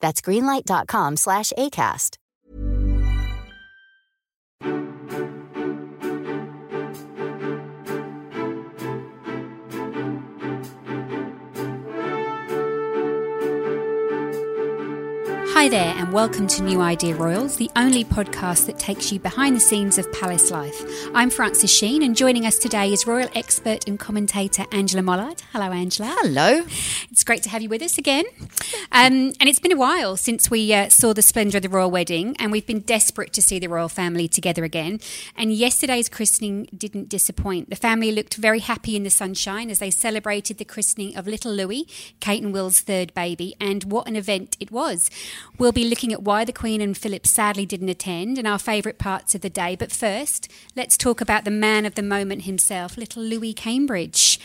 That's greenlight.com slash ACAST. Hi there, and welcome to New Idea Royals, the only podcast that takes you behind the scenes of palace life. I'm Frances Sheen, and joining us today is royal expert and commentator Angela Mollard. Hello, Angela. Hello. It's great to have you with us again. Um, and it's been a while since we uh, saw the splendour of the royal wedding, and we've been desperate to see the royal family together again. And yesterday's christening didn't disappoint. The family looked very happy in the sunshine as they celebrated the christening of little Louis, Kate and Will's third baby, and what an event it was. We'll be looking at why the Queen and Philip sadly didn't attend and our favourite parts of the day. But first, let's talk about the man of the moment himself, little Louis Cambridge.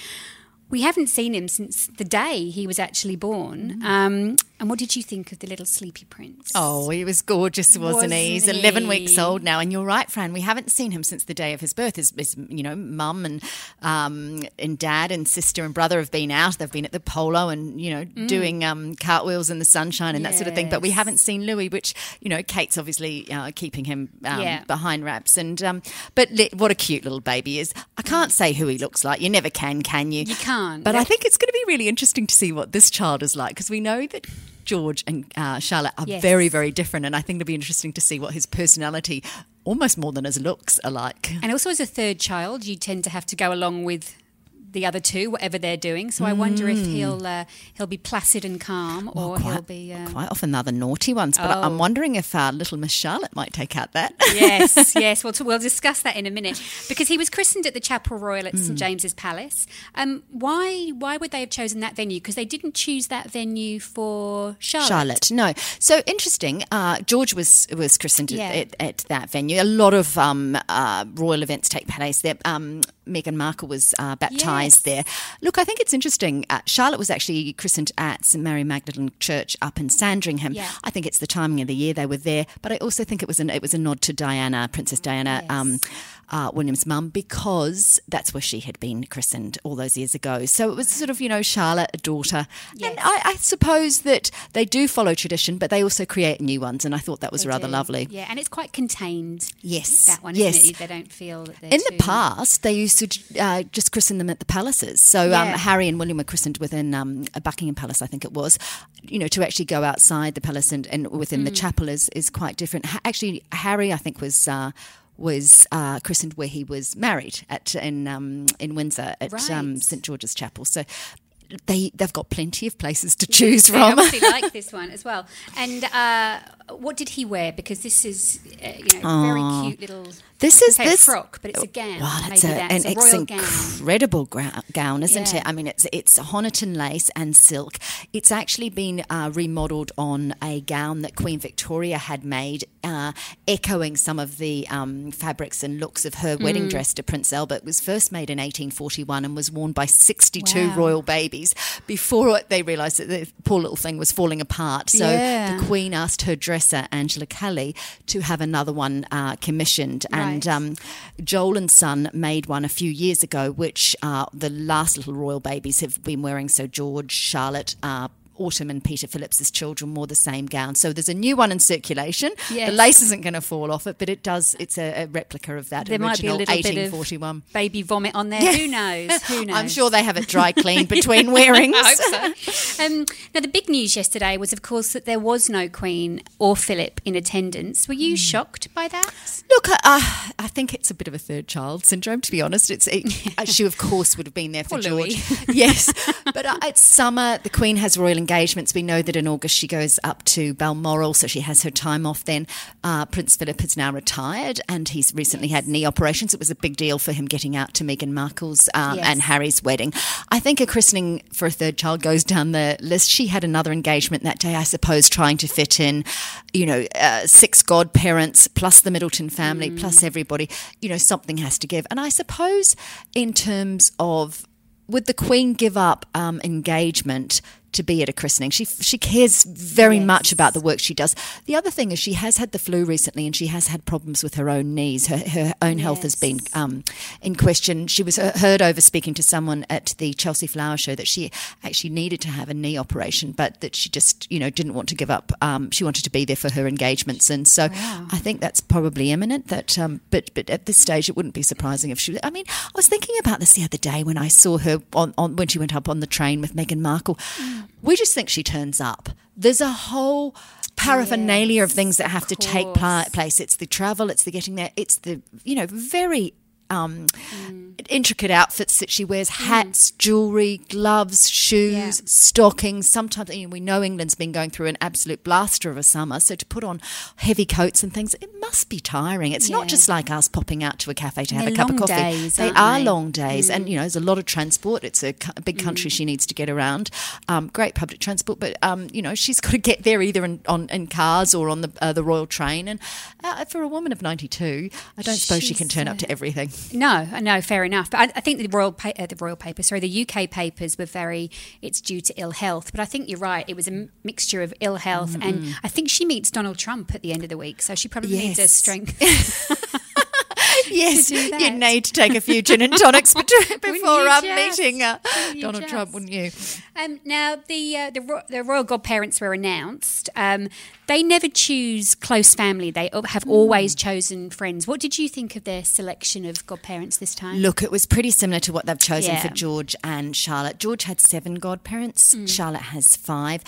We haven't seen him since the day he was actually born. Mm. Um, and what did you think of the little sleepy prince? Oh, he was gorgeous, wasn't, Wasn't he? He's he? 11 weeks old now. And you're right, Fran, we haven't seen him since the day of his birth. His, his you know, mum and, um, and dad and sister and brother have been out. They've been at the polo and, you know, doing um, cartwheels in the sunshine and that sort of thing. But we Mm. Haven't seen Louis, which, you know, Kate's obviously uh, keeping him um, Yeah. behind wraps. And um, But li- what a cute little baby he is. I can't say who he looks like. You never can, can you? You can't. But I think it's going to be really interesting to see what this child is like because we know that George and uh, Charlotte are Yes. very, very different. And I think it'll be interesting to see what his personality, almost more than his looks, are like. And also, as a third child, you tend to have to go along with the other two, whatever they're doing. So I wonder if he'll uh, he'll be placid and calm, or he'll be. Uh, Quite often they're the naughty ones, but Oh. I'm wondering if uh, little Miss Charlotte might take out that. yes, yes. We'll, we'll discuss that in a minute because he was christened at the Chapel Royal at Hmm. St James's Palace. Um, why why would they have chosen that venue? Because they didn't choose that venue for Charlotte. Charlotte, no. So interesting. Uh, George was was christened Yeah. at, at that venue. A lot of um, uh, royal events take place there. Um, Meghan Markle was uh, baptised There. Look, I think it's interesting. Uh, Charlotte was actually christened at St Mary Magdalene Church up in Sandringham. Yeah. I think it's the timing of the year they were there, but I also think it was an it was a nod to Diana, Princess Diana. Yes. Um, uh, William's mum because that's where she had been christened all those years ago. So it was sort of, you know, Charlotte, a daughter. And I, I suppose that they do follow tradition, but they also create new ones. And I thought that was They rather do. lovely. Yeah, and it's quite contained. Yes. That one, yes. isn't it? They don't feel that they're In the past, they used to uh, just christen them at the palaces. So um, Harry and William were christened within um, a Buckingham Palace, I think it was. You know, to actually go outside the palace and, and within the Mm. chapel is, is quite different. Ha- Actually, Harry, I think, was. Uh, was uh, christened where he was married at in um, in Windsor at um, St George's Chapel. So they they've got plenty of places to choose They from. obviously like this one as well. And uh, what did he wear? Because this is, uh, you know, very cute little. This is this frock, but it's a gown. Well, it's, a, an, that's a it's royal incredible gra- gown, isn't Yeah. it? I mean, it's it's Honiton lace and silk. It's actually been uh, remodeled on a gown that Queen Victoria had made, uh, echoing some of the um, fabrics and looks of her Mm. wedding dress to Prince Albert. It was first made in 1841 and was worn by 62 Wow. royal babies before they realised that the poor little thing was falling apart. So Yeah. the Queen asked her dresser Angela Kelly to have another one uh, commissioned, and um, Joel and Son made one a few years ago, which uh, the last little royal babies have been wearing. So George, Charlotte. Uh, Autumn and Peter Phillips's children wore the same gown. So there's a new one in circulation. Yes. The lace isn't going to fall off it, but it does. It's a, a replica of that There might be a original little bit of 1841. baby vomit on there. Who knows? Who knows? I'm sure they have it dry cleaned between wearings. I hope so. Um, now, the big news yesterday was, of course, that there was no Queen or Philip in attendance. Were you shocked by that? Look, uh, I think it's a bit of a third child syndrome, to be honest. It's it, she, of course, would have been there for Poor Louis. George. yes, but uh, it's summer. The Queen has royal engagements. We know that in August she goes up to Balmoral, so she has her time off then. Uh, Prince Philip is now retired and he's recently had knee operations. It was a big deal for him getting out to Meghan Markle's um, Yes. and Harry's wedding. I think a christening for a third child goes down the list. She had another engagement that day, I suppose, trying to fit in, you know, uh, six godparents plus the Middleton family plus everybody. You know, something has to give. And I suppose in terms of would the Queen give up um, engagement to be at a christening? She she cares very much about the work she does. The other thing is she has had the flu recently, and she has had problems with her own knees. Her her own health has been um, in question. She was uh, heard over speaking to someone at the Chelsea Flower Show that she actually needed to have a knee operation, but that she just you know didn't want to give up. Um, she wanted to be there for her engagements, and so I think that's probably imminent. That um, but but at this stage, it wouldn't be surprising if she. I mean, I was thinking about this the other day when I saw her on, on when she went up on the train with Meghan Markle. We just think she turns up. There's a whole paraphernalia of things that have to take pla- place. It's the travel, it's the getting there, it's the you know very um, intricate outfits that she wears hats, jewelry, gloves, shoes, Yeah. stockings. Sometimes you know, we know England's been going through an absolute blaster of a summer, so to put on heavy coats and things, it must be tiring. It's Yeah. not just like us popping out to a cafe to have They're a cup of coffee. days, they aren't they? long days, and you know, there's a lot of transport. It's a, a big country she needs to get around. Um, great public transport, but um, you know, she's got to get there either in, on in cars or on the uh, the Royal Train. And uh, for a woman of 92, I don't suppose she can turn up to everything. No, no, fair enough. But I, I think the royal, pa- uh, the royal paper, sorry, the UK papers were very. It's due to ill health, but I think you're right. It was a m- mixture of ill health, and I think she meets Donald Trump at the end of the week, so she probably needs a Yes. strength. Yes, you need to take a few gin and tonics before um, meeting uh, Donald Trump, wouldn't you? Um, now, the, uh, the ro- the royal godparents were announced. Um, they never choose close family. They have always chosen friends. What did you think of their selection of godparents this time? Look, it was pretty similar to what they've chosen for George and Charlotte. George had seven godparents, Mm. Charlotte has five.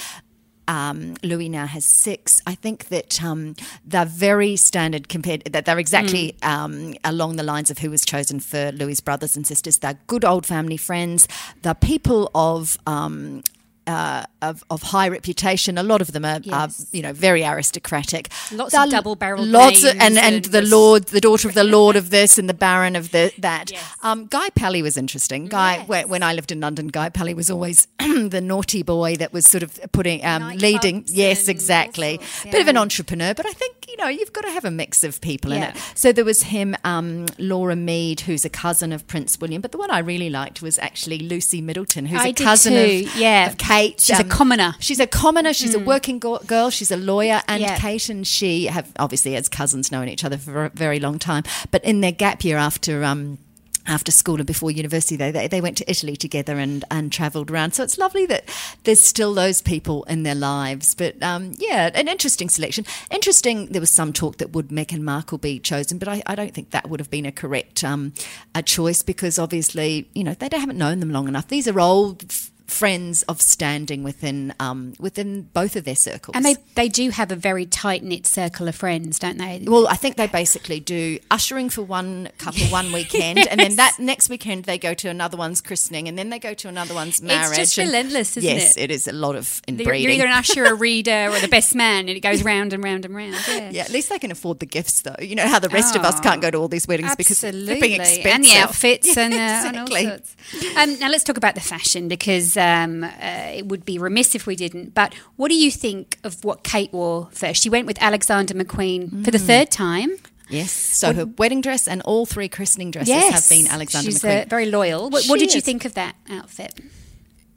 Um, Louis now has six. I think that um, they're very standard compared. That they're exactly Mm. um, along the lines of who was chosen for Louis' brothers and sisters. They're good old family friends. They're people of um, uh, of, of high reputation. A lot of them are, are you know, very aristocratic. Lots They're of double-barreled Lots of, and and and the lord, the daughter of the lord of this, and the baron of the that. Yes. Um, Guy Pelly was interesting. Guy, Yes. when, I lived in London, Guy Pelly was always the naughty boy that was sort of putting, um, leading. Yes, exactly. sorts, Bit of an entrepreneur, but I think you know you've got to have a mix of people in it. So there was him, um, Laura Meade, who's a cousin of Prince William, but the one I really liked was actually Lucy Middleton, who's I a cousin of, yeah. of Kate. She's a commoner. She's a commoner. She's a working go- girl. She's a lawyer, and Yeah. Kate and she have obviously as cousins known each other for a very long time. But in their gap year after. Um, after school and before university, they, they they went to Italy together and, and travelled around. So it's lovely that there's still those people in their lives. But um, yeah, an interesting selection. Interesting. There was some talk that would Meghan Markle be chosen, but I, I don't think that would have been a correct um, a choice because obviously you know they haven't known them long enough. These are old friends of standing within um, within both of their circles. And they, they do have a very tight knit circle of friends, don't they? Well, I think they basically do ushering for one couple one weekend, and then that next weekend they go to another one's christening, and then they go to another one's marriage. It's just and- relentless, isn't yes, it? Yes, it is a lot of inbreeding. you're either an usher, a reader, or the best man, and it goes round and round and round. Yeah. yeah, at least they can afford the gifts, though. You know how the rest of us Oh, can't go to all these weddings because they're Absolutely, expensive. and the outfits Yeah, and, uh, and all sorts. Um, now let's talk about the fashion because um, uh, it would be remiss if we didn't. But what do you think of what Kate wore first? She went with Alexander McQueen for the Mm. third time. Yes, so her wedding dress and all three christening dresses Yes, have been Alexander She's McQueen. Uh, very loyal. What, what did you think of that outfit?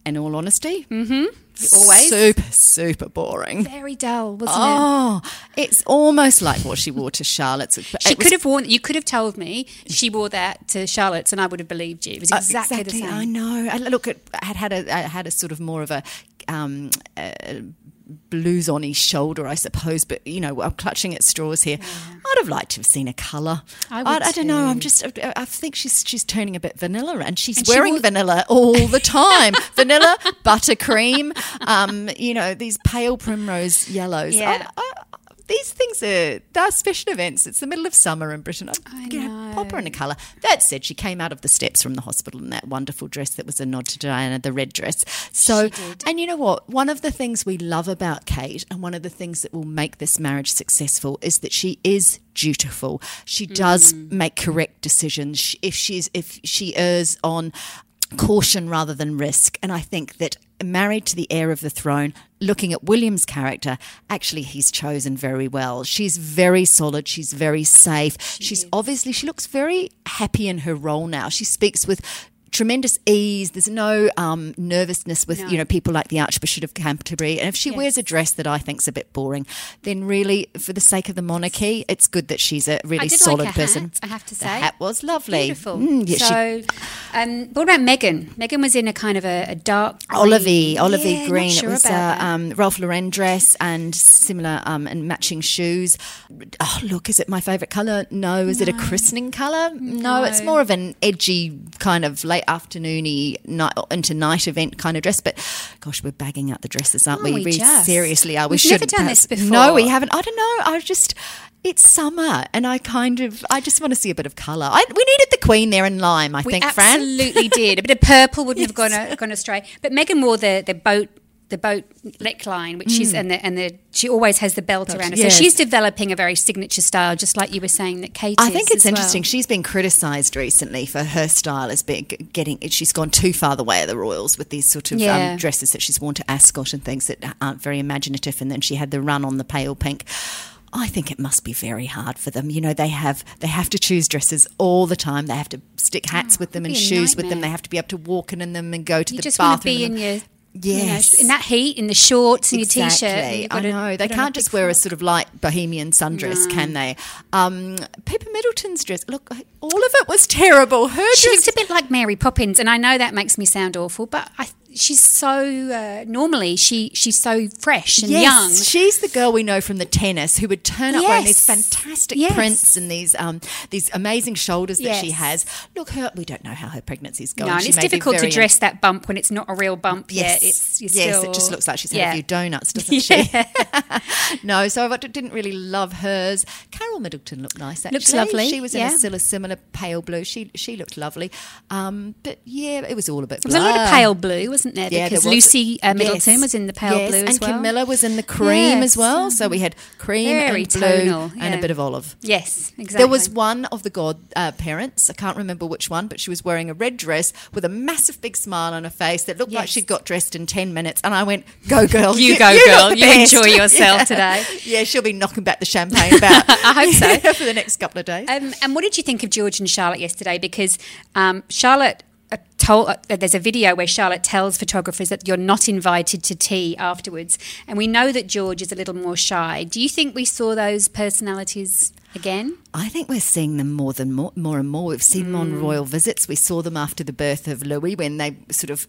In all honesty, Mm-hmm. Always super super boring. very dull, wasn't it? Oh, it's almost like what she wore to Charlotte's. She could have worn. You could have told me she wore that to Charlotte's, and I would have believed you. It was Uh, exactly, the same. I know. I look at I had had a I had a sort of more of a. Um, uh, blues on his shoulder, I suppose, but you know, I'm clutching at straws here. I'd have liked to have seen a colour. I I, I don't know. I'm just. I, I think she's she's turning a bit vanilla, and she's And she wearing vanilla all the time. vanilla, buttercream. Um, you know, these pale primrose yellows. Yeah. I, these things are they're special events. It's the middle of summer in Britain. I, I you know. pop her in a colour. That said, she came out of the steps from the hospital in that wonderful dress that was a nod to Diana, the red dress. So, and you know what? One of the things we love about Kate, and one of the things that will make this marriage successful, is that she is dutiful. She does Mm. make correct decisions. If she's if she errs on caution rather than risk. And I think that married to the heir of the throne, looking at William's character, actually he's chosen very well. She's very solid, she's very safe. she's obviously she looks very happy in her role now. She speaks with tremendous ease. There's no um, nervousness with you know people like the Archbishop of Canterbury. And if she wears a dress that I think's a bit boring, then really, for the sake of the monarchy, it's good that she's a really I did solid like person. hat, I have to say, The hat was lovely. Beautiful. Mm, yeah, she- so, um, what about Meghan? Meghan was in a kind of a, a dark Olivey, green- Olivey Yeah, green. sure it was about uh, um, Ralph Lauren dress and similar um, and matching shoes. Oh, look, is it my favourite colour? No. Is it a christening colour? No. it's more of an edgy kind of late afternoony night into night event kind of dress. But gosh, we're bagging out the dresses, aren't Are we? we just? seriously are. We We've should never done this before. No, we haven't. I don't know. I just. It's summer, and I kind of, I just want to see a bit of colour. I, we needed the Queen there in lime, I We think, Fran. absolutely did. A bit of purple wouldn't have gone gone astray. But Meghan wore the, the boat the boat neckline, which is and the and the she always has the belt around her. Mm. yes. So she's developing a very signature style, just like you were saying that Kate. I think it's as well. interesting. She's been criticised recently for her style as being getting. She's gone too far the way of the royals with these sort of Yeah. um, dresses that she's worn to Ascot and things that aren't very imaginative. And then she had the run on the pale pink. I think it must be very hard for them. You know, they have they have to choose dresses all the time. They have to stick hats with them and shoes with them. They have to be able to walk in in them and go to You the just bathroom. be in in your you know, Yes. in that heat, in the shorts and your t-shirt. Exactly. I know. They put on a can't just wear a sort of light bohemian sundress, can they? Um, Pippa Middleton's dress, look, all of it was terrible. Her She dress looked a bit like Mary Poppins, and I know that makes me sound awful, but I, she's so uh, normally she she's so fresh and Yes, young. she's the girl we know from the tennis who would turn up wearing these fantastic Yes. prints and these um, these amazing shoulders that she has. Look, her we don't know how her pregnancy's going. No, and She it's difficult to dress that bump when it's not a real bump Yes, yet. It's yes, still, it just looks like she's had yeah. a few donuts, doesn't she? no, so I didn't really love hers. Carole Middleton looked nice. Actually, Looks lovely, She was in yeah. a similar, similar pale blue. She she looked lovely. Um, but yeah, it was all a bit. There was a lot of pale blue, wasn't there? Yeah, because there was. Lucy uh, Middleton Yes. was in the pale Yes, blue as and well. Camilla was in the cream as well. So we had cream Very and blue tonal, and a bit of olive. Yes, exactly. There was one of the god uh, parents. I can't remember which one, but she was wearing a red dress with a massive big smile on her face that looked like she'd got dressed in ten minutes. And I went, "Go, girl! You go, you're girl. You best." enjoy yourself Yeah. today. Yeah, she'll be knocking back the champagne about. I hope so. for the next couple of days. Um, and what did you think of George and Charlotte yesterday? Because um, Charlotte told uh, there's a video where Charlotte tells photographers that you're not invited to tea afterwards, and we know that George is a little more shy. Do you think we saw those personalities again? I think we're seeing them more than more, more and more. We've seen them Mm. on royal visits. We saw them after the birth of Louis when they sort of.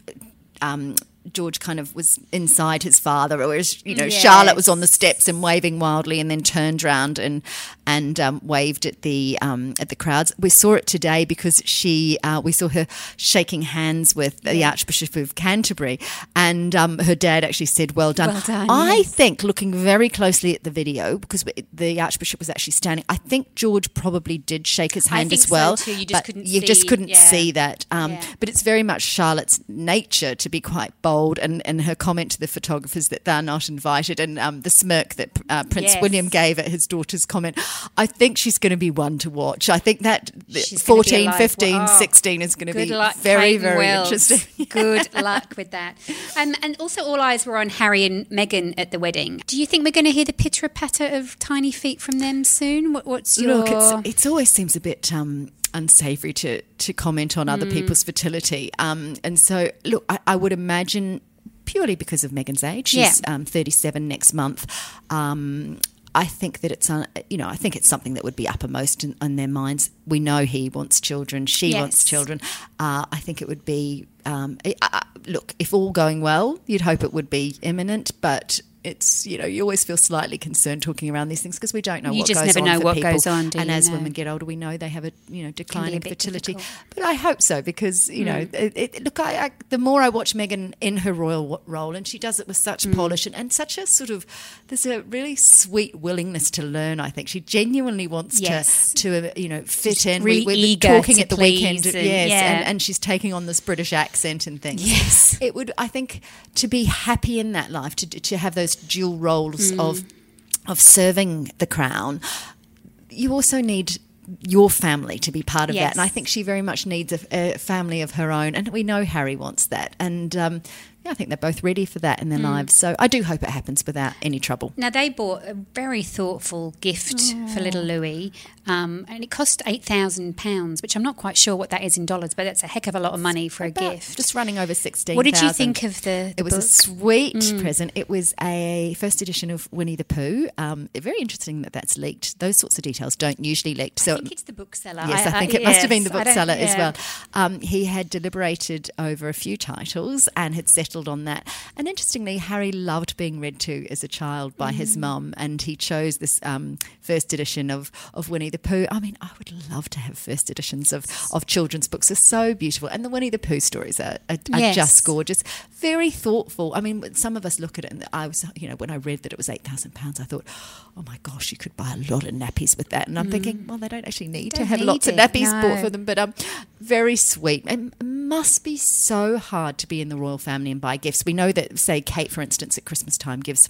Um, George kind of was inside his father, whereas you know Yes. Charlotte was on the steps and waving wildly, and then turned round and and um, waved at the um, at the crowds. We saw it today because she uh, we saw her shaking hands with the Archbishop of Canterbury, and um, her dad actually said, "Well done." Well done, I yes. think looking very closely at the video because the Archbishop was actually standing. I think George probably did shake his hand as so well. too. You just but couldn't you just see- couldn't yeah. see that. Um, Yeah. But it's very much Charlotte's nature to be quite bold, and, and her comment to the photographers that they're not invited, and um, the smirk that uh, Prince Yes. William gave at his daughter's comment. I think she's going to be one to watch. I think that She's 14, alive. 15, Wow. 16 is going to be luck, very, Kate very Wells. interesting. Good luck with that. Um, and also, all eyes were on Harry and Meghan at the wedding. Do you think we're going to hear the pitter patter of tiny feet from them soon? What, what's your Look, it's, it's always seems a bit um, unsavoury to to comment on Mm. other people's fertility, um, and so look, I, I would imagine purely because of Meghan's age, she's Yeah. um, thirty seven next month. Um, I think that it's, you know, I think it's something that would be uppermost in, in their minds. We know he wants children, she wants children. Uh, I think it would be, um, look, if all going well, you'd hope it would be imminent, but it's you know you always feel slightly concerned talking around these things because we don't know You what just goes never on know for what people. goes on, and as No. women get older, we know they have a you know declining fertility. difficult. Mm. But I hope so because you know it, it, look, I, I the more I watch Meghan in her royal role, and she does it with such Mm. polish and, and such a sort of there's a really sweet willingness to learn. I think she genuinely wants Yes. to to uh, you know fit in. really we, eager talking at the weekend, and- yes, yeah. and, and she's taking on this British accent and things. Yes. it would. I think to be happy in that life, to to have those dual roles Mm. of of serving the crown, you also need your family to be part of that. And I think she very much needs a, a family of her own. And we know Harry wants that. And um, yeah, I think they're both ready for that in their Mm. lives. So I do hope it happens without any trouble. Now they bought a very thoughtful gift for little Louis, um, and it cost eight thousand pounds, which I'm not quite sure what that is in dollars, but that's a heck of a lot of money for a gift. Just running over 16 what did you think of the? the It was a book? sweet present. It was a first edition of Winnie the Pooh. Um, very interesting that that's leaked. Those sorts of details don't usually leak. So I think it's the bookseller. Yes, I, think it must have been the yes, I bookseller as well. Um, he had deliberated over a few titles and had settled on that. And interestingly, Harry loved being read to as a child by his Mm. mum, and he chose this um, first edition of, of Winnie the Pooh. I mean, I would love to have first editions of, of children's books. They're so beautiful. And the Winnie the Pooh stories are, are, are Yes. just gorgeous. Very thoughtful. I mean, some of us look at it, and I was, you know, when I read that it was £8,000, I thought, oh my gosh, you could buy a lot of nappies with that. And I'm thinking, well, they don't actually need to Mm. Don't have need lots of nappies no. bought for them, but um, very sweet. It must be so hard to be in the royal family buy gifts. We know that, say, Kate, for instance, at Christmas time gives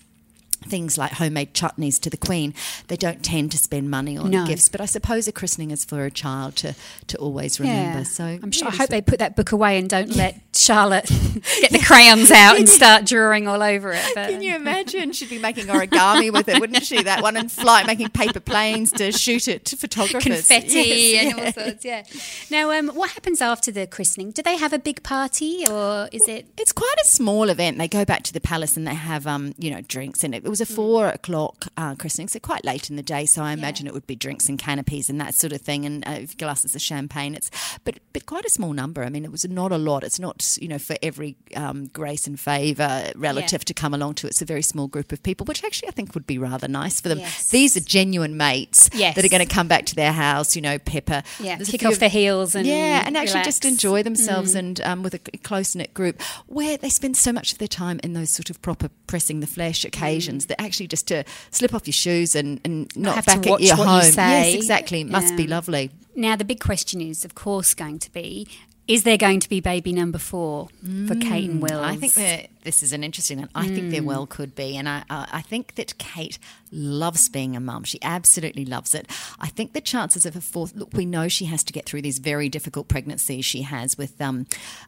things like homemade chutneys to the Queen. They don't tend to spend money on No. gifts, but I suppose a christening is for a child to, to always remember. So I'm sure. I hope they put that book away and don't let Charlotte get the crayons out and start drawing all over it. But, Can you imagine? She'd be making origami with it, wouldn't she? That one and flight making paper planes to shoot it to photographers. confetti Yes, and all sorts. Yeah. Now, um, what happens after the christening? Do they have a big party, or is it? It's quite a small event. They go back to the palace and they have, um, you know, drinks. And it, it was a four o'clock uh, christening, so quite late in the day. So I imagine it would be drinks and canopies and that sort of thing, and uh, glasses of champagne. It's but but quite a small number. I mean, it was not a lot. It's not you know for every um, grace and favour relative Yeah. to come along to. It's a very small group of people, which actually I think would be rather nice for them. Yes. These are genuine mates Yes. that are going to come back to their house. You know, Pepper. Yeah, There's kick off of- their heels and yeah, and actually just relax. Mm. enjoy themselves and um, with a close knit group where they spend so much of their time in those sort of proper pressing the flesh occasions that actually just to slip off your shoes and, and not have to back at your you home. say. Yes, exactly. It must be lovely. Now, the big question is, of course, going to be: Is there going to be baby number four for Kate and Will? Mm, I think that this is an interesting one. I think Mm. there well could be, and I, I think that Kate loves being a mum. She absolutely loves it. I think the chances of a fourth. Look, we know she has to get through these very difficult pregnancies she has with um,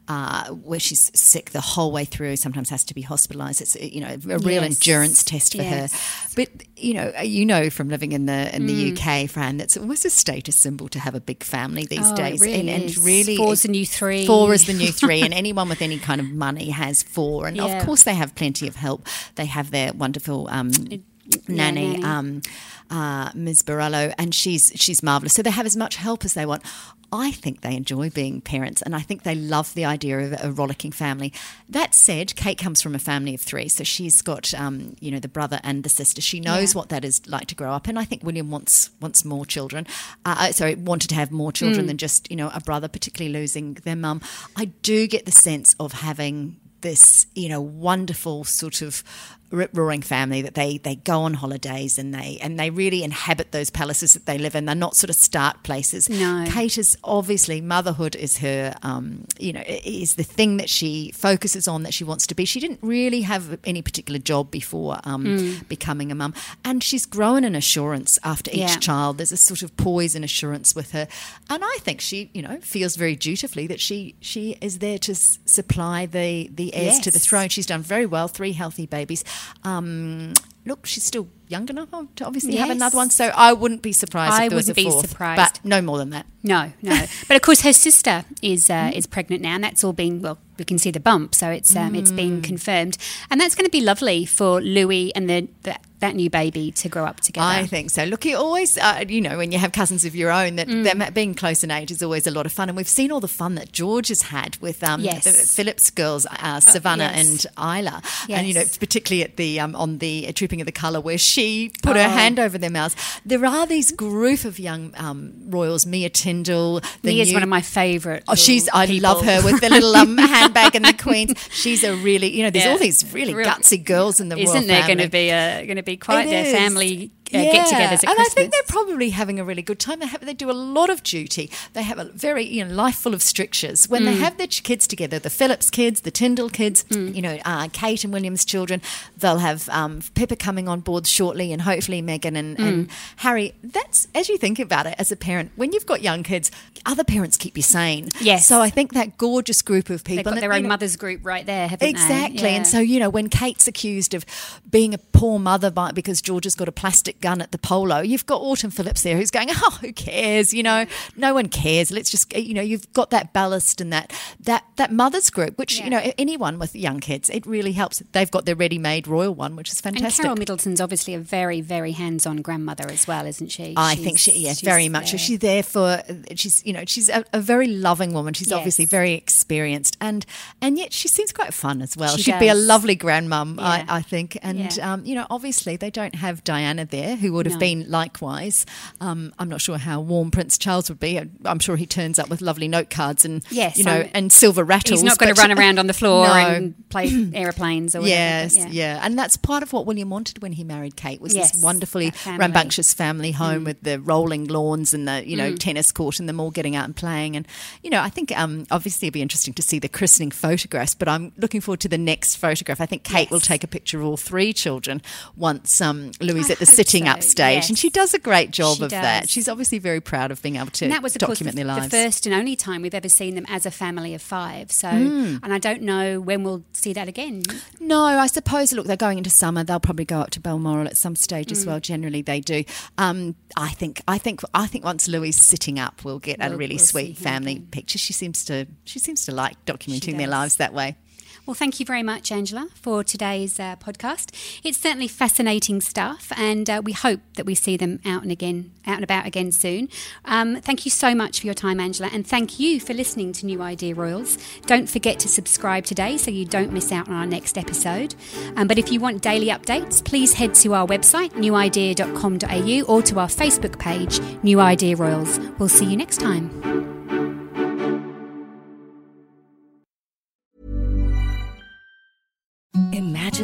uh, where she's sick the whole way through. Sometimes has to be hospitalised. It's you know a real Yes. endurance test for Yes. her. But you know, you know from living in the in Mm. the UK, Fran, that's almost a status symbol to have a big family these Oh, days, really and, and is. really Four's the new three. Four is the new three, and anyone with any kind of money has four. And Yeah. of course, they have plenty of help. They have their wonderful um, nanny, nanny. Um, uh, Ms. Borrallo, and she's she's marvelous. So they have as much help as they want. I think they enjoy being parents, and I think they love the idea of a rollicking family. That said, Kate comes from a family of three, so she's got um, you know the brother and the sister. She knows Yeah. what that is like to grow up, and I think William wants wants more children. Uh, uh, sorry, wanted to have more children than just you know a brother, particularly losing their mum. I do get the sense of having this you know wonderful sort of rip roaring family that they they go on holidays and they and they really inhabit those palaces that they live in. They're not sort of stark places. No. Kate is obviously motherhood is her um, you know is the thing that she focuses on that she wants to be. She didn't really have any particular job before um, Mm. becoming a mum, and she's grown an assurance after each Yeah. child. There's a sort of poise and assurance with her, and I think she you know feels very dutifully that she she is there to s- supply the the heirs to the throne. She's done very well, three healthy babies. Um, look, she's still young enough to obviously have another one, so I wouldn't be surprised I if there was a wouldn't be fourth, surprised. but no more than that. No, no. but of course, her sister is uh, Mm. is pregnant now, and that's all been well. We can see the bump, so it's um, it's Mm. been confirmed, and that's going to be lovely for Louis and the, the that new baby to grow up together. I think so. Look, you always, uh, you know, when you have cousins of your own, that Mm. them being close in age is always a lot of fun. And we've seen all the fun that George has had with um, Yes. the Phillips girls, uh, Savannah yes. and Isla, and you know, particularly at the um, on the uh, Trooping of the Colour, where she put Oh. her hand over their mouths. There are these group of young um, royals, Mia Tindall. The Mia's new- one of my favourite. Oh, she's. I people. love her with the little um, handbag and the queens. She's a really, you know, there's Yeah. all these really Real- gutsy girls in the royal Isn't there going to be a going to be quite It their is. family uh, Yeah. get-togethers and Christmas? I think they're probably having a really good time. They have, they do a lot of duty. They have a very you know life full of strictures. When Mm. they have their kids together, the Phillips kids, the Tindall kids, Mm. you know, uh, Kate and William's children, they'll have um, Pippa coming on board shortly, and hopefully Meghan and, and Mm. Harry. That's as you think about it as a parent. When you've got young kids, other parents keep you sane. Yes. So I think that gorgeous group of people. They've got and, their you own know, mothers group right there, haven't they? Exactly. And so, you know, when Kate's accused of being a poor mother by, because George has got a plastic gun at the polo, you've got Autumn Phillips there who's going, oh, who cares? You know, no one cares. Let's just, you know, you've got that ballast and that that that mother's group, which, you know, anyone with young kids, it really helps. They've got their ready-made royal one, which is And fantastic. Carole Middleton's obviously a very, very hands-on grandmother as well, isn't she? I She's- think she, yes, very much. there. She's there for. She's, you know, she's a, a very loving woman. She's obviously very experienced, and and yet she seems quite fun as well. She She'd be a lovely grandmum, Yeah. I, I think. And Yeah. um, you know, obviously they don't have Diana there, who would have No. been likewise. Um, I'm not sure how warm Prince Charles would be. I'm sure he turns up with lovely note cards and Yes, you know, um, and silver rattles. He's not going to run around on the floor No. and play aeroplanes or whatever. Yes, but yeah. and that's part of what William wanted when he married Kate was Yes, this wonderfully family. Mm. rambunctious family home with the rolling lawns and the you know tennis court and them all getting out and playing. And you know, I think um, obviously it'd be interesting to see the christening photographs, but I'm looking forward to the next photograph. I think Kate will take a picture of all three children once um, Louis at the hope so, up stage, yes. and she does a great job She of that. She's obviously very proud of being able to And that was, course, the, document their the lives. first and only time we've ever seen them as a family of five. So, Hmm. and I don't know when we'll see that again. No, I suppose. Look, they're going into summer. They'll probably go up to Balmoral at some stage Mm. as well. Generally, they do. Um, I think. I think. I think once Louis is sitting up, we'll get a We'll- really we'll sweet family again. picture. She seems to. She seems to like documenting their lives that way. Well, thank you very much, Angela, for today's uh, podcast. It's certainly fascinating stuff, and uh, we hope that we see them out and again, out and about again soon. Um, thank you so much for your time, Angela, and thank you for listening to New Idea Royals. Don't forget to subscribe today so you don't miss out on our next episode. Um, but if you want daily updates, please head to our website newidea.com.au or to our Facebook page, New Idea Royals. We'll see you next time.